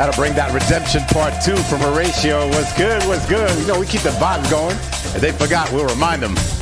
That'll bring that redemption part two from Horatio. What's good, What's good. You know, we keep the vibes going. If they forgot, we'll remind them.